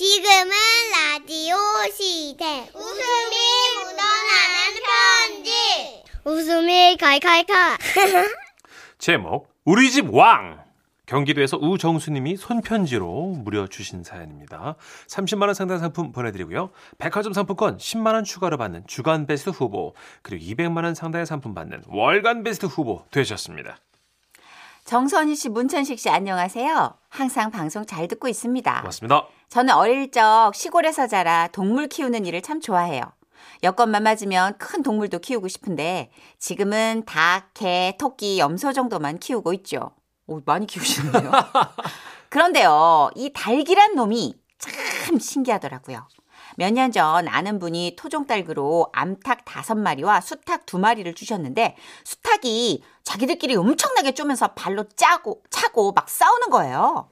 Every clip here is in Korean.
지금은 라디오 시대. 웃음이 묻어나는 편지. 웃음이 칼칼칼. 제목 우리 집 왕. 경기도에서 우정수님이 손편지로 무려 주신 사연입니다. 30만 원 상당 상품 보내드리고요. 백화점 상품권 10만 원 추가로 받는 주간 베스트 후보 그리고 200만 원 상당의 상품 받는 월간 베스트 후보 되셨습니다. 정선희 씨, 문천식 씨 안녕하세요. 항상 방송 잘 듣고 있습니다. 고맙습니다. 저는 어릴 적 시골에서 자라 동물 키우는 일을 참 좋아해요. 여건만 맞으면 큰 동물도 키우고 싶은데 지금은 닭, 개, 토끼, 염소 정도만 키우고 있죠. 오, 많이 키우시는데요. 그런데요, 이 닭이란 놈이 참 신기하더라고요. 몇 년 전 아는 분이 토종닭으로 암탉 다섯 마리와 수탉 두 마리를 주셨는데 수탉이 자기들끼리 엄청나게 쪼면서 발로 짜고 차고 막 싸우는 거예요.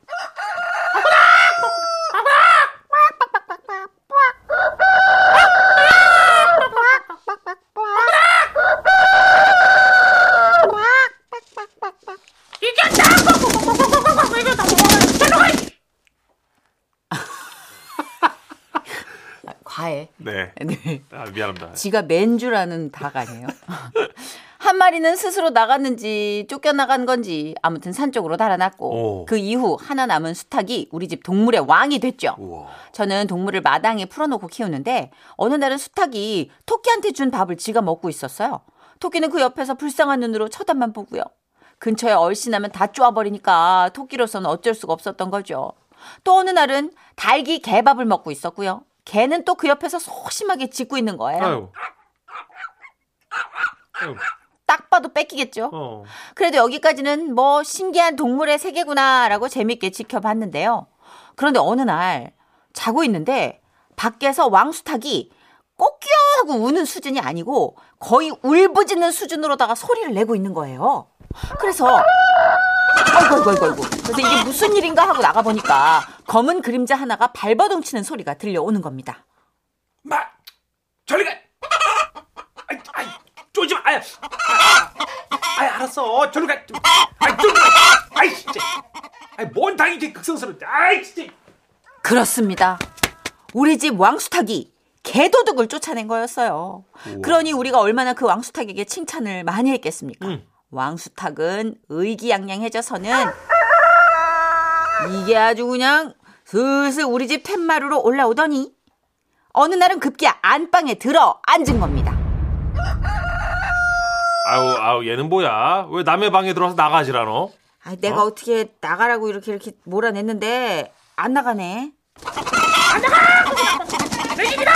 과해. 네. 네. 아, 미안합니다. 지가 맨 줄 아는 닭 아니에요? 한 마리는 스스로 나갔는지 쫓겨나간 건지 아무튼 산 쪽으로 달아났고 오. 그 이후 하나 남은 수탉이 우리 집 동물의 왕이 됐죠. 우와. 저는 동물을 마당에 풀어놓고 키우는데 어느 날은 수탉이 토끼한테 준 밥을 지가 먹고 있었어요. 토끼는 그 옆에서 불쌍한 눈으로 쳐다만 보고요. 근처에 얼씬하면 다 쪼아버리니까 토끼로서는 어쩔 수가 없었던 거죠. 또 어느 날은 닭이 개밥을 먹고 있었고요. 개는 또 그 옆에서 소심하게 짖고 있는 거예요. 아유. 아유. 딱 봐도 뺏기겠죠. 어. 그래도 여기까지는 뭐 신기한 동물의 세계구나라고 재밌게 지켜봤는데요. 그런데 어느 날 자고 있는데 밖에서 왕수탉이 꼬끼어 하고 우는 수준이 아니고 거의 울부짖는 수준으로다가 소리를 내고 있는 거예요. 그래서 아이고 아이고 아이고 아이고. 그래서 이게 무슨 일인가 하고 나가보니까 검은 그림자 하나가 발버둥 치는 소리가 들려오는 겁니다. 마 저리 가. 아이, 아이, 쪼지 마. 아이, 아이, 알았어. 저리 가. 아이, 쪼지 마. 아이, 진짜. 아이, 뭔 당이지 극성스럽지. 아이, 진짜. 그렇습니다. 우리 집 왕수탉이 개도둑을 쫓아낸 거였어요. 그러니 우리가 얼마나 그 왕수탉에게 칭찬을 많이 했겠습니까? 음. 왕수탉은 의기양양해져서는 이게 아주 그냥 슬슬 우리 집 툇마루로 올라오더니 어느 날은 급기야 안방에 들어 앉은 겁니다. 아우, 아우, 얘는 뭐야? 왜 남의 방에 들어와서 나가지라노? 아, 내가 어? 떻게 나가라고 이렇게 이렇게 몰아냈는데 안 나가네. 안 나가! 내 집이다!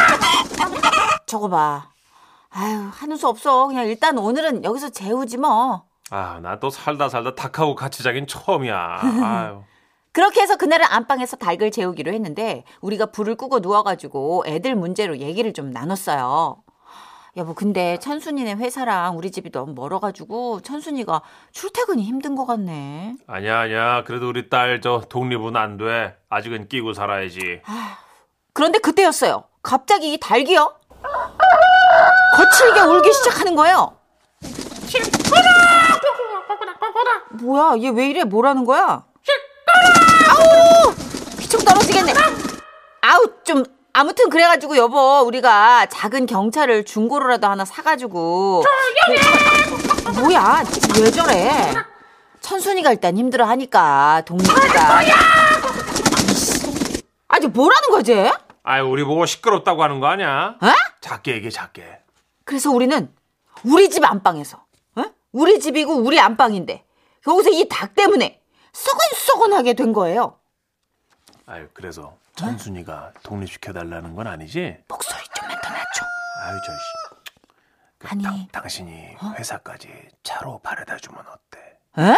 저거 봐. 아유, 하는 수 없어. 그냥 일단 오늘은 여기서 재우지 뭐. 아, 나 또 살다 살다 닭하고 같이 자긴 처음이야. 아유. 그렇게 해서 그날은 안방에서 닭을 재우기로 했는데 우리가 불을 끄고 누워가지고 애들 문제로 얘기를 좀 나눴어요. 여보 근데 천순이네 회사랑 우리 집이 너무 멀어가지고 천순이가 출퇴근이 힘든 것 같네. 아니야, 아니야. 그래도 우리 딸 저 독립은 안 돼. 아직은 끼고 살아야지. 그런데 그때였어요. 갑자기 이 닭이요. 거칠게 울기 시작하는 거예요. 뭐야 얘 왜 이래 뭐라는 거야? 아우 귀청 떨어지겠네. 아우 좀 아무튼 그래가지고 여보 우리가 작은 경찰을 중고로라도 하나 사가지고 그- 뭐야 왜 저래? 천순이가 일단 힘들어 하니까 동료가 이씨. 아니 뭐라는 거지? 아유, 우리 보고 시끄럽다고 하는 거 아니야? 에? 작게 얘기해, 작게. 그래서 우리는 우리 집 안방에서 어? 우리 집이고 우리 안방인데 여기서 이 닭 때문에 썩은썩은하게 된 거예요. 아유, 그래서 천순이가 독립시켜 달라는 건 아니지? 목소리 좀만 더 낮춰. 아유, 저, 씨. 그 아니. 당, 당신이 회사까지 차로 바래다 주면 어때? 에?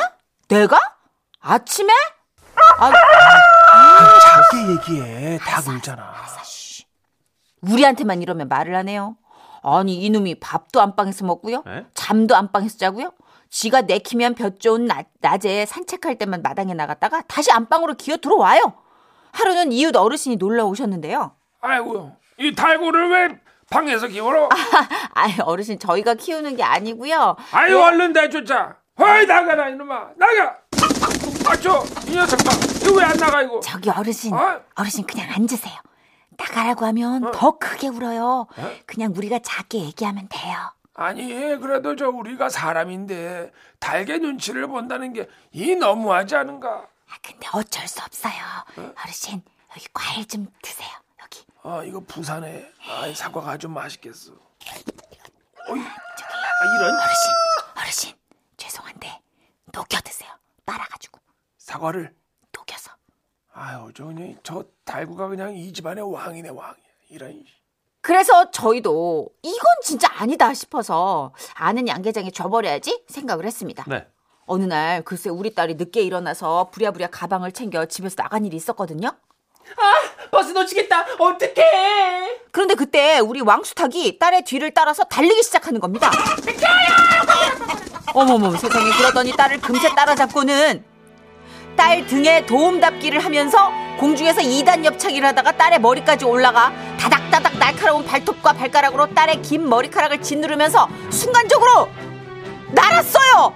내가? 아침에? 아, 작게 얘기해. 다 울잖아. 우리한테만 이러면 말을 하네요. 아니 이놈이 밥도 안방에서 먹고요. 에? 잠도 안방에서 자고요. 지가 내키면 볕 좋은 낮, 낮에 산책할 때만 마당에 나갔다가 다시 안방으로 기어 들어와요. 하루는 이웃 어르신이 놀러 오셨는데요. 아이고, 이 달고를 왜 방에서 키워러? 아, 어르신 저희가 키우는 게 아니고요. 아유, 얼른 내쫓아. 허이, 나가라, 이놈아. 나가! 아, 저, 이 녀석 봐. 이거 왜 안 나가, 이거? 저기 어르신, 어? 어르신 그냥 앉으세요. 나가라고 하면 어? 더 크게 울어요. 어? 그냥 우리가 작게 얘기하면 돼요. 아니, 그래도 저 우리가 사람인데 달개 눈치를 본다는 게 이 너무하지 않은가? 아, 근데 어쩔 수 없어요. 어르신, 여기 과일 좀 드세요. 여기. 아, 이거 부산에. 아, 이 사과가 아주 맛있겠어. 어이, 아, 이런 어르신, 어르신, 죄송한데. 따라가지고 사과를. 녹여서. 아유, 저, 그냥 저 달구가 그냥 이 집안의 왕이네, 왕이야. 이런. 그래서 저희도 이건 진짜 아니다 싶어서 아는 양계장에 줘버려야지 생각을 했습니다. 네. 어느 날 글쎄 우리 딸이 늦게 일어나서 부랴부랴 가방을 챙겨 집에서 나간 일이 있었거든요. 버스 놓치겠다. 어떡해. 그런데 그때 우리 왕수탁이 딸의 뒤를 따라서 달리기 시작하는 겁니다. 어머머 세상에 그러더니 딸을 금세 따라잡고는 딸 등에 도움닫기를 하면서 공중에서 2단 옆차기를 하다가 딸의 머리까지 올라가 다닥다닥 날카로운 발톱과 발가락으로 딸의 긴 머리카락을 짓누르면서 순간적으로 날았어요.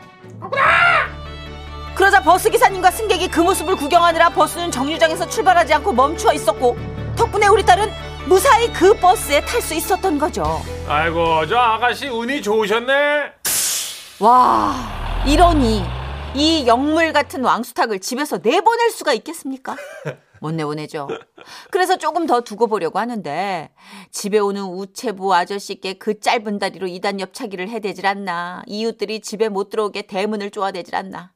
그러자 버스 기사님과 승객이 그 모습을 구경하느라 버스는 정류장에서 출발하지 않고 멈추어 있었고 덕분에 우리 딸은 무사히 그 버스에 탈 수 있었던 거죠. 아이고, 저 아가씨 운이 좋으셨네. 와, 이러니 이 영물 같은 왕수탁을 집에서 내보낼 수가 있겠습니까? 못 내보내죠. 그래서 조금 더 두고 보려고 하는데 집에 오는 우체부 아저씨께 그 짧은 다리로 이단 옆차기를 해대질 않나. 이웃들이 집에 못 들어오게 대문을 쪼아대질 않나.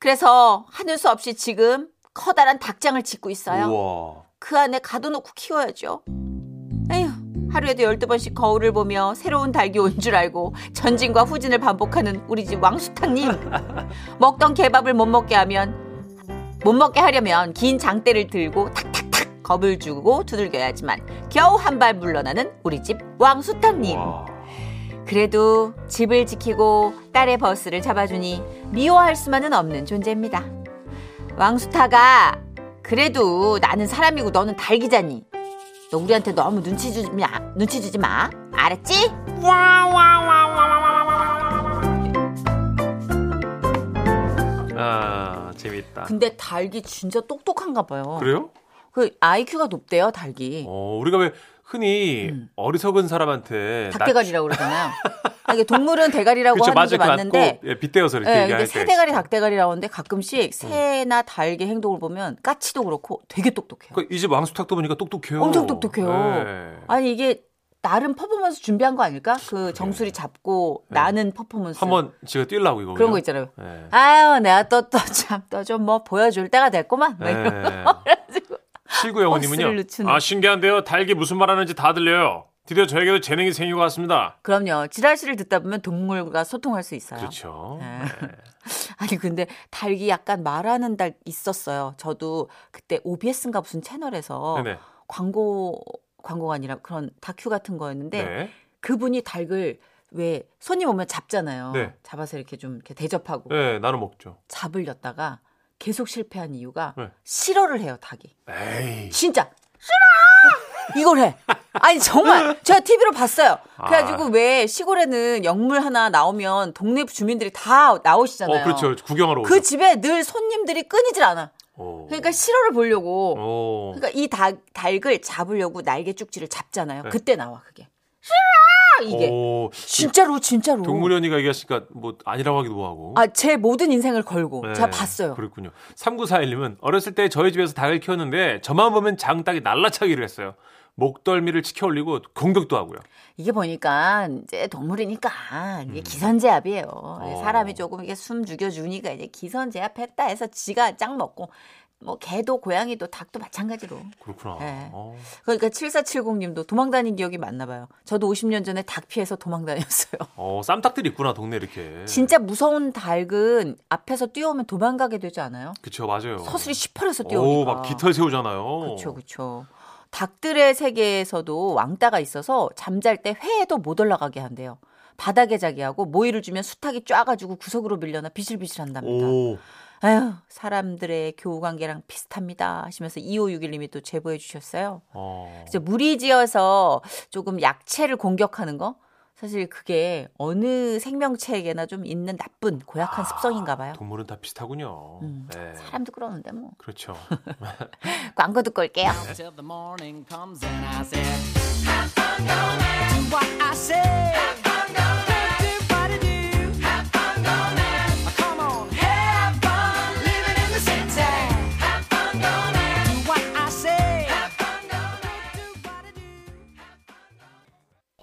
그래서 하늘 수 없이 지금 커다란 닭장을 짓고 있어요. 우와. 그 안에 가둬놓고 키워야죠. 하루에도 12번씩 거울을 보며 새로운 닭이 온 줄 알고 전진과 후진을 반복하는 우리 집 왕수탁님. 먹던 개밥을 못 먹게 하면, 못 먹게 하려면 긴 장대를 들고 탁탁탁 겁을 주고 두들겨야지만 겨우 한 발 물러나는 우리 집 왕수탁님. 와. 그래도 집을 지키고 딸의 버스를 잡아주니 미워할 수만은 없는 존재입니다. 왕수타가 그래도 나는 사람이고 너는 닭이잖니. 너 우리한테 너무 눈치 주지 마. 눈치 주지 마. 알았지? 아, 재밌다. 근데 닭이 진짜 똑똑한가 봐요. 그래요? 그 IQ가 높대요, 닭이. 어, 우리가 왜 흔히 어리석은 사람한테 음. 닭대가리라고 그러잖아요. 아, 이게 동물은 대가리라고 그렇죠, 하는 게 맞아요. 그 맞는데 예, 빗대어서 이렇게 예, 얘기할 때. 새대가리 닭대가리라고 하는데 가끔씩 새나 닭의 행동을 보면 까치도 그렇고 되게 똑똑해요. 그 이집 왕수탁도 보니까 똑똑해요. 엄청 똑똑해요. 네. 아니 이게 나름 퍼포먼스 준비한 거 아닐까? 그 정수리 잡고 네. 나는 퍼포먼스. 한번 제가 뛰려고 이거. 그런 거 있잖아요. 네. 아유, 내가 또 또 참 또 좀 뭐 보여줄 때가 됐구만. 막 이런 네. 거. 그래가지고 칠구 영호님은요. 버스를 늦추는. 아 신기한데요. 닭이 무슨 말 하는지 다 들려요. 드디어 저에게도 재능이 생긴 것 같습니다. 그럼요. 지라시를 듣다 보면 동물과 소통할 수 있어요. 그렇죠. 네. 네. 아니 근데 닭이 약간 말하는 닭 있었어요. 저도 그때 OBS인가 무슨 채널에서 네네. 광고 광고가 아니라 그런 다큐 같은 거였는데 네. 그분이 닭을 왜 손님 오면 잡잖아요. 네. 잡아서 이렇게 좀 이렇게 대접하고 네, 나눠 먹죠. 잡으려다가 계속 실패한 이유가 네. 싫어를 해요 닭이. 에이. 진짜 싫어 이걸 해. 아니 정말 제가 TV로 봤어요. 그래가지고 아. 왜 시골에는 영물 하나 나오면 동네 주민들이 다 나오시잖아요. 어, 그렇죠. 구경하러 오죠. 그 집에 늘 손님들이 끊이질 않아. 오. 그러니까 실어를 보려고. 오. 그러니까 이 닭, 닭을 잡으려고 날개 쭉지를 잡잖아요. 네. 그때 나와 그게. 이게. 오. 진짜로 진짜로. 동물연이가 얘기하시니까 뭐 아니라고 하기도 뭐하고. 아, 제 모든 인생을 걸고 네, 제가 봤어요. 그렇군요. 3941님은 어렸을 때 저희 집에서 닭을 키웠는데 저만 보면 장닭이 날라차기를 했어요. 목덜미를 치켜 올리고 공격도 하고요. 이게 보니까 이제 동물이니까 이게 기선제압이에요. 음. 어. 사람이 조금 이게 숨 죽여주니까 이제 기선제압했다 해서 지가 짱 먹고 뭐 개도 고양이도 닭도 마찬가지로. 그렇구나. 네. 어. 그러니까 7470님도 도망다닌 기억이 많나 봐요. 저도 50년 전에 닭 피해서 도망다녔어요. 어, 쌈닭들이 있구나, 동네 이렇게. 진짜 무서운 닭은 앞에서 뛰어오면 도망가게 되지 않아요? 그쵸, 맞아요. 서슬이 시퍼래서 뛰어오니까. 오, 막 깃털 세우잖아요. 그렇죠, 그렇죠. 닭들의 세계에서도 왕따가 있어서 잠잘 때 회에도 못 올라가게 한대요. 바닥에 자기 하고 모이를 주면 수탉이 쫙가지고 구석으로 밀려나 비실비실 한답니다. 오, 아휴 사람들의 교우 관계랑 비슷합니다 하시면서 2561님이 또 제보해 주셨어요. 어. 그래서 무리지어서 조금 약체를 공격하는 거 사실 그게 어느 생명체에게나 좀 있는 나쁜 고약한 습성인가 봐요. 동물은 다 비슷하군요. 음, 네. 사람도 그러는데 뭐. 그렇죠. 광고 듣고 올게요.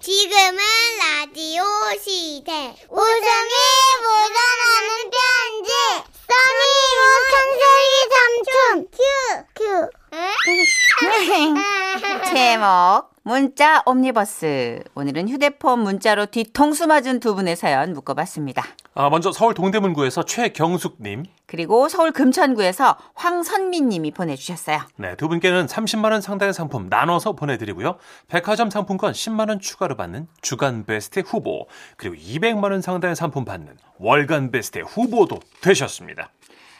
지금은 라디오 시대. 웃음이 묻어나는 편지. 써니 우천세기 삼촌. 큐. 큐. 제목 문자 옴니버스. 오늘은 휴대폰 문자로 뒤통수 맞은 두 분의 사연 묶어봤습니다. 아, 먼저 서울 동대문구에서 최경숙님. 그리고 서울 금천구에서 황선미님이 보내주셨어요. 네, 두 분께는 30만 원 상당의 상품 나눠서 보내드리고요. 백화점 상품권 10만 원 추가로 받는 주간 베스트 후보 그리고 200만 원 상당의 상품 받는 월간 베스트 후보도 되셨습니다.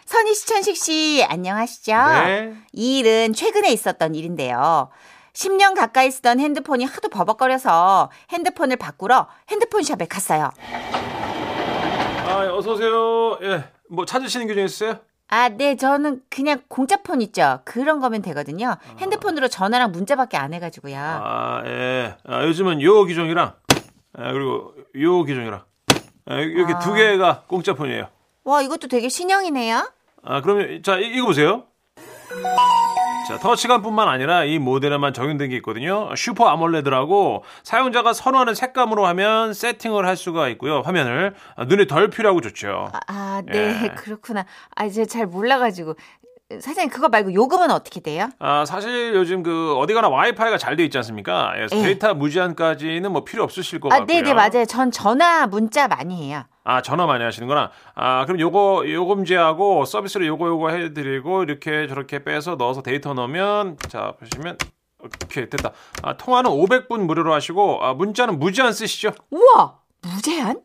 선희 씨, 천식 씨, 안녕하시죠? 네. 이 일은 최근에 있었던 일인데요. 10년 가까이 쓰던 핸드폰이 하도 버벅거려서 핸드폰을 바꾸러 핸드폰 샵에 갔어요. 아, 어서 오세요. 예, 뭐 찾으시는 게 좀 있어요? 아, 네, 저는 그냥 공짜폰 있죠. 그런 거면 되거든요. 핸드폰으로 전화랑 문자밖에 안 해가지고요. 아, 예. 아, 요즘은 요 기종이랑 아, 그리고 요 기종이랑 아, 이렇게 아. 두 개가 공짜폰이에요. 와, 이것도 되게 신형이네요. 아, 그러면 자, 이- 이거 보세요. 자, 터치감뿐만 아니라 이 모델에만 적용된 게 있거든요. 슈퍼 아몰레드라고 사용자가 선호하는 색감으로 하면 세팅을 할 수가 있고요. 화면을 아, 눈에 덜 필요하고 좋죠. 아, 아, 네, 예. 그렇구나. 아, 이제 잘 몰라가지고. 사장님, 그거 말고 요금은 어떻게 돼요? 아, 사실 요즘 그 어디 가나 와이파이가 잘 돼 있지 않습니까? 예. 데이터 무제한까지는 뭐 필요 없으실 것 아, 같고요. 네네, 맞아요. 전 전화, 문자 많이 해요. 아, 전화 많이 하시는구나. 아, 그럼 요거, 요금제하고 서비스로 요거, 요거 해드리고, 이렇게 저렇게 빼서 넣어서 데이터 넣으면, 자, 보시면, 오케이, 됐다. 아, 통화는 500분 무료로 하시고, 아, 문자는 무제한 쓰시죠? 우와! 무제한?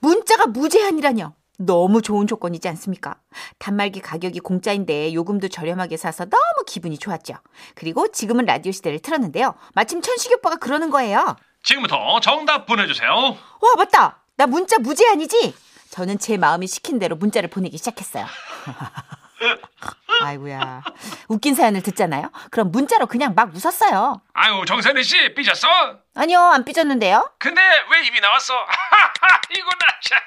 문자가 무제한이라뇨. 너무 좋은 조건이지 않습니까? 단말기 가격이 공짜인데 요금도 저렴하게 사서 너무 기분이 좋았죠. 그리고 지금은 라디오 시대를 틀었는데요. 마침 천식이 오빠가 그러는 거예요. 지금부터 정답 보내주세요. 와, 맞다! 나 문자 무제한이지? 저는 제 마음이 시킨 대로 문자를 보내기 시작했어요. 아이고야. 웃긴 사연을 듣잖아요? 그럼 문자로 그냥 막 웃었어요. 아유, 정선희 씨, 삐졌어? 아니요, 안 삐졌는데요? 근데 왜 입이 나왔어? 이거 나 참.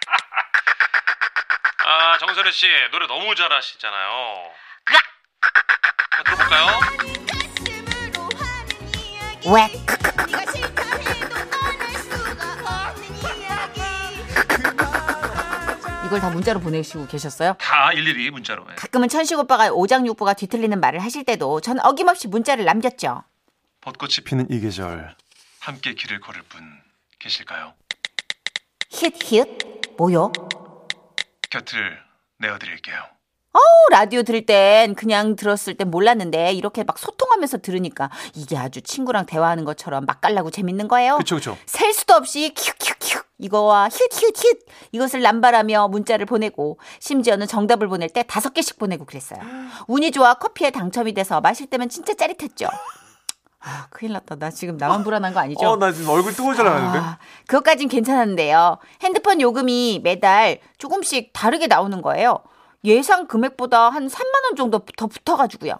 아, 정선희 씨, 노래 너무 잘하시잖아요. 들어볼까요? 왜? 이걸 다 문자로 보내시고 계셨어요? 다 일일이 문자로. 해. 가끔은 천식 오빠가 오장육부가 뒤틀리는 말을 하실 때도 전 어김없이 문자를 남겼죠. 벚꽃이 피는 이 계절 함께 길을 걸을 분 계실까요? 힛 힛 뭐요? 곁을 내어드릴게요. 어, 라디오 들을 땐 그냥 들었을 땐 몰랐는데 이렇게 막 소통하면서 들으니까 이게 아주 친구랑 대화하는 것처럼 맛깔나고 재밌는 거예요. 그쵸 그쵸. 셀 수도 없이 큐큐큐 이거와 힛힛힛 이것을 남발하며 문자를 보내고 심지어는 정답을 보낼 때 다섯 개씩 보내고 그랬어요. 운이 좋아 커피에 당첨이 돼서 마실 때면 진짜 짜릿했죠. 아, 큰일 났다. 나 지금 나만 불안한 거 아니죠? 어 나 지금 얼굴 뜨거워져라는데. 아, 그것까진 괜찮았는데요. 핸드폰 요금이 매달 조금씩 다르게 나오는 거예요. 예상 금액보다 한 3만 원 정도 더 붙어가지고요.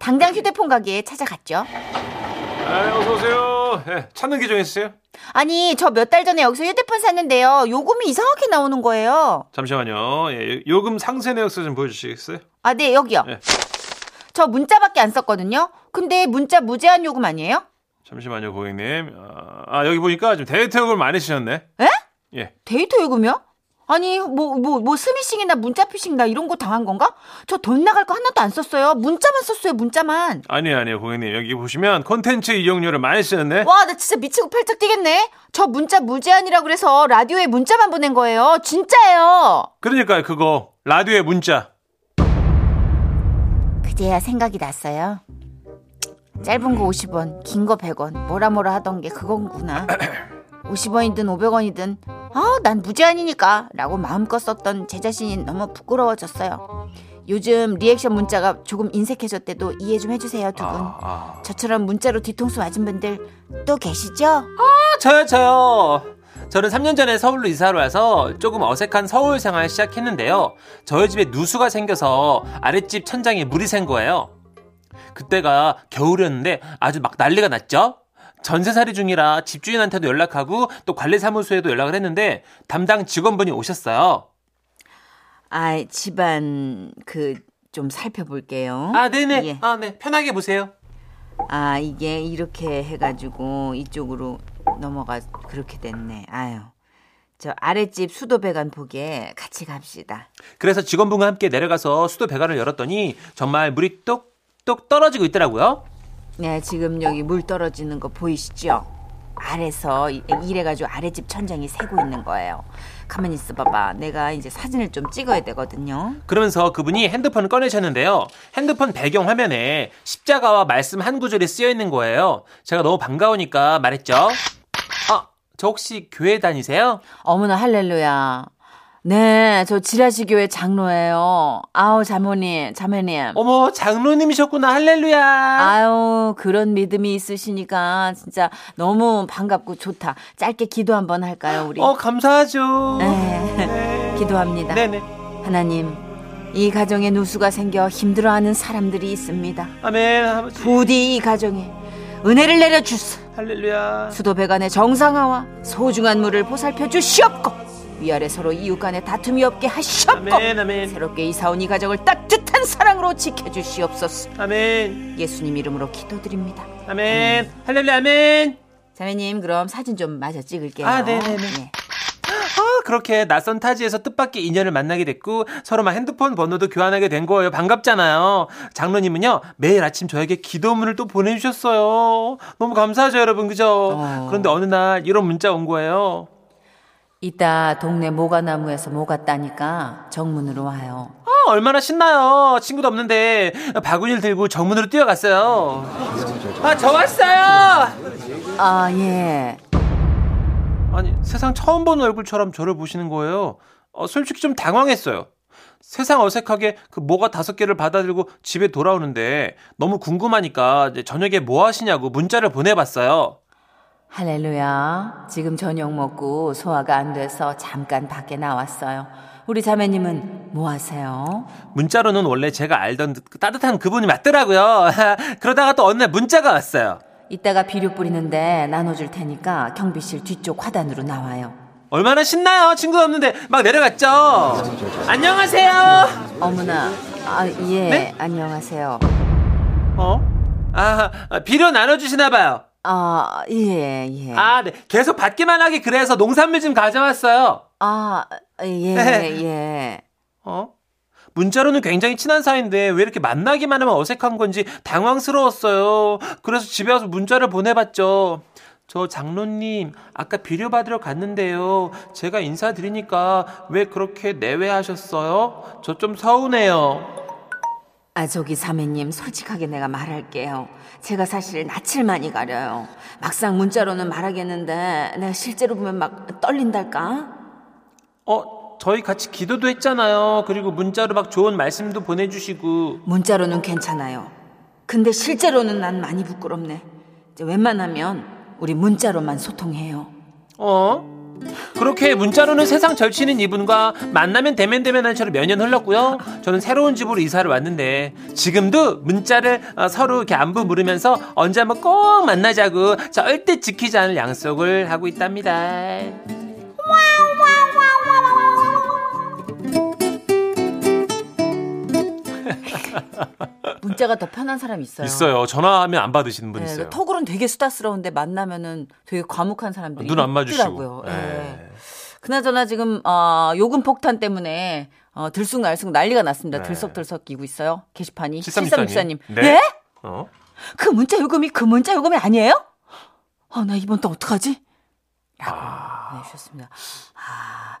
당장 휴대폰 가게에 찾아갔죠. 아, 어서 오세요. 예, 찾는 게좀 있어요? 아니 저 몇 달 전에 여기서 휴대폰 샀는데요. 요금이 이상하게 나오는 거예요. 잠시만요. 예, 요금 상세 내역서 좀 보여주시겠어요? 아, 네 여기요. 네. 저 문자밖에 안 썼거든요. 근데 문자 무제한 요금 아니에요? 잠시만요, 고객님. 아, 아, 여기 보니까 좀 데이터 요금을 많이 쓰셨네. 에? 예. 데이터 요금이요? 아니 뭐 뭐 뭐 스미싱이나 문자 피싱 나 이런 거 당한 건가? 저 돈 나갈 거 하나도 안 썼어요. 문자만 썼어요. 문자만. 아니요, 아니요, 고객님. 여기 보시면 콘텐츠 이용료를 많이 쓰셨네. 와, 나 진짜 미치고 팔짝 뛰겠네. 저 문자 무제한이라 그래서 라디오에 문자만 보낸 거예요. 진짜예요. 그러니까 그거 라디오의 문자. 그제야 생각이 났어요. 짧은 거 50원, 긴 거 100원, 뭐라 뭐라 하던 게 그건구나. 50원이든 500원이든 아, 난 무제한이니까 라고 마음껏 썼던 제 자신이 너무 부끄러워졌어요. 요즘 리액션 문자가 조금 인색해졌대도 이해 좀 해주세요, 두 분. 아, 아. 저처럼 문자로 뒤통수 맞은 분들 또 계시죠? 아, 저요, 저요. 저는 3년 전에 서울로 이사를 와서 조금 어색한 서울 생활 시작했는데요. 저희 집에 누수가 생겨서 아랫집 천장에 물이 샌 거예요. 그때가 겨울이었는데 아주 막 난리가 났죠? 전세살이 중이라 집주인한테도 연락하고 또 관리사무소에도 연락을 했는데 담당 직원분이 오셨어요. 아, 집안 그 좀 살펴볼게요. 아, 네네. 예. 아, 네. 편하게 보세요. 아, 이게 이렇게 해가지고 이쪽으로 넘어가 그렇게 됐네. 아유. 저 아랫집 수도 배관 보게 같이 갑시다. 그래서 직원분과 함께 내려가서 수도 배관을 열었더니 정말 물이 똑똑 떨어지고 있더라고요. 네, 지금 여기 물 떨어지는 거 보이시죠? 아래서 이- 이래가지고 아랫집 천장이 새고 있는 거예요. 가만히 있어봐봐. 내가 이제 사진을 좀 찍어야 되거든요. 그러면서 그분이 핸드폰을 꺼내셨는데요. 핸드폰 배경 화면에 십자가와 말씀 한 구절이 쓰여 있는 거예요. 제가 너무 반가우니까 말했죠. 아, 저 혹시 교회 다니세요? 어머나 할렐루야. 네, 저 지라시 교회 장로예요. 아우 자모님, 자매님. 어머, 장로님이셨구나. 할렐루야. 아유, 그런 믿음이 있으시니까 진짜 너무 반갑고 좋다. 짧게 기도 한번 할까요, 우리? 어, 감사하죠. 네, 기도합니다. 네네. 하나님, 이 가정에 누수가 생겨 힘들어하는 사람들이 있습니다. 아멘. 아버지. 부디 이 가정에 은혜를 내려 주소. 할렐루야. 수도 배관의 정상화와 소중한 물을 보살펴 주시옵고 위아래 서로 이웃 간에 다툼이 없게 하시옵고 아멘, 아멘. 새롭게 이사 온 이 가정을 따뜻한 사랑으로 지켜주시옵소서. 아멘. 예수님 이름으로 기도드립니다. 아멘. 할렐루야. 아멘. 자매님 그럼 사진 좀 마저 찍을게요. 아, 네네네. 예. 아, 그렇게 낯선 타지에서 뜻밖의 인연을 만나게 됐고 서로 막 핸드폰 번호도 교환하게 된 거예요. 반갑잖아요. 장로님은요 매일 아침 저에게 기도문을 또 보내주셨어요. 너무 감사하죠, 여러분, 그죠? 어. 그런데 어느 날 이런 문자 온 거예요. 이따 동네 모가나무에서 모가 따니까 정문으로 와요. 아, 얼마나 신나요. 친구도 없는데 바구니를 들고 정문으로 뛰어갔어요. 아, 저 왔어요. 아 예. 아니 세상 처음 보는 얼굴처럼 저를 보시는 거예요. 어, 솔직히 좀 당황했어요. 세상 어색하게 그 뭐가 다섯 개를 받아들고 집에 돌아오는데 너무 궁금하니까 저녁에 뭐 하시냐고 문자를 보내봤어요. 할렐루야. 지금 저녁 먹고 소화가 안 돼서 잠깐 밖에 나왔어요. 우리 자매님은 뭐 하세요? 문자로는 원래 제가 알던 그 따뜻한 그분이 맞더라고요. 그러다가 또 어느 날 문자가 왔어요. 이따가 비료 뿌리는데 나눠줄 테니까 경비실 뒤쪽 화단으로 나와요. 얼마나 신나요. 친구 없는데 막 내려갔죠. 안녕하세요. 어머나, 아, 예, 네? 안녕하세요. 어? 아, 비료 나눠주시나 봐요. 아, 예, 예. 아, 네. 계속 받기만 하기 그래서 농산물 좀 가져왔어요. 아, 예, 네. 예. 어? 문자로는 굉장히 친한 사이인데 왜 이렇게 만나기만 하면 어색한 건지 당황스러웠어요. 그래서 집에 와서 문자를 보내봤죠. 저 장로님, 아까 비료 받으러 갔는데요. 제가 인사드리니까 왜 그렇게 내외하셨어요? 저 좀 서운해요. 아, 저기 사매님, 솔직하게 내가 말할게요. 제가 사실 낯을 많이 가려요. 막상 문자로는 말하겠는데, 내가 실제로 보면 막 떨린달까? 어, 저희 같이 기도도 했잖아요. 그리고 문자로 막 좋은 말씀도 보내주시고. 문자로는 괜찮아요. 근데 실제로는 난 많이 부끄럽네. 이제 웬만하면 우리 문자로만 소통해요. 어? 그렇게 문자로는 세상 절치는 이분과 만나면 대면 대면한 채로 몇년 흘렀고요. 저는 새로운 집으로 이사를 왔는데 지금도 문자를 어, 서로 이렇게 안부 물으면서 언제 한번 꼭 만나자고 절대 지키지 않을 약속을 하고 있답니다. 문자가 더 편한 사람 있어요. 있어요. 전화하면 안 받으시는 분 네, 있어요. 톡으로는 되게 수다스러운데 만나면은 되게 과묵한 사람들이 눈 안. 있더라고요. 예. 네. 그나저나 지금 어, 요금 폭탄 때문에 어, 들쑥날쑥 난리가 났습니다. 네. 들썩들썩 끼고 있어요. 게시판이. 7364님. 7364님. 네. 예? 어? 그 문자 요금이 그 문자 요금이 아니에요? 아, 나 이번 달 어떡하지? 라고 보내주셨습니다.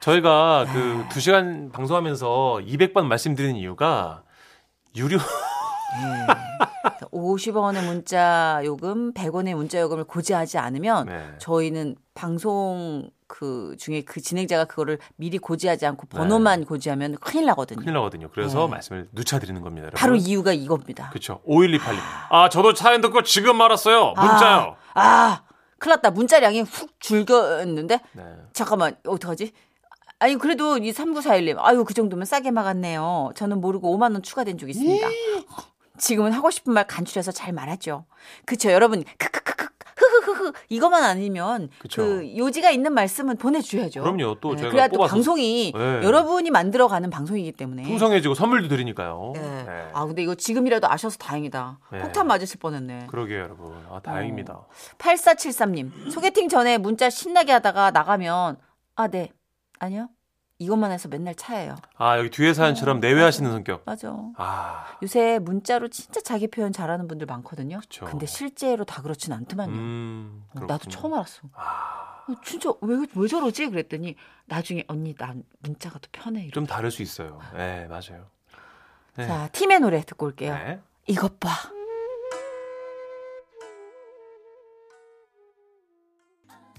저희가 네. 그 2시간 방송하면서 200번 말씀드리는 이유가 유료 50원의 문자 요금, 100원의 문자 요금을 고지하지 않으면 네. 저희는 방송 그 중에 그 진행자가 그거를 미리 고지하지 않고 번호만 고지하면 큰일 나거든요. 큰일 나거든요. 그래서 네. 말씀을 누차 드리는 겁니다. 여러분. 바로 이유가 이겁니다. 그렇죠. 5128님. 아, 저도 사연 듣고 지금 알았어요. 문자요. 아, 아 큰일 났다. 문자량이 훅 줄었는데 네. 잠깐만 어떡하지? 아니 그래도 이 3941님 아유 그 정도면 싸게 막았네요. 저는 모르고 5만 원 추가된 적 있습니다. 지금은 하고 싶은 말 간추려서 잘 말하죠. 그쵸 여러분 크크크크 흐흐흐흐 이것만 아니면 그쵸. 그 요지가 있는 말씀은 보내주셔야죠. 그럼요. 또 네, 저희가 그래야 또 뽑아서 방송이 네. 여러분이 만들어가는 방송이기 때문에. 풍성해지고 선물도 드리니까요. 네. 네. 아 근데 이거 지금이라도 아셔서 다행이다. 네. 폭탄 맞으실 뻔했네. 그러게요, 여러분. 아, 다행입니다. 8473님, 소개팅 전에 문자 신나게 하다가 나가면, 아, 네. 아니요. 이것만 해서 맨날 차예요. 아, 여기 뒤에 사연처럼 내외하시는 성격. 맞아. 아, 요새 문자로 진짜 자기 표현 잘하는 분들 많거든요. 그쵸. 근데 실제로 다 그렇진 않더만요. 음. 어, 나도. 처음 알았어. 아, 어, 진짜 왜, 왜 저러지? 그랬더니 나중에 언니 난 문자가 더 편해. 이러. 좀 다를 수 있어요. 네, 맞아요. 네. 자, 팀의 노래 듣고 올게요. 네. 이것 봐.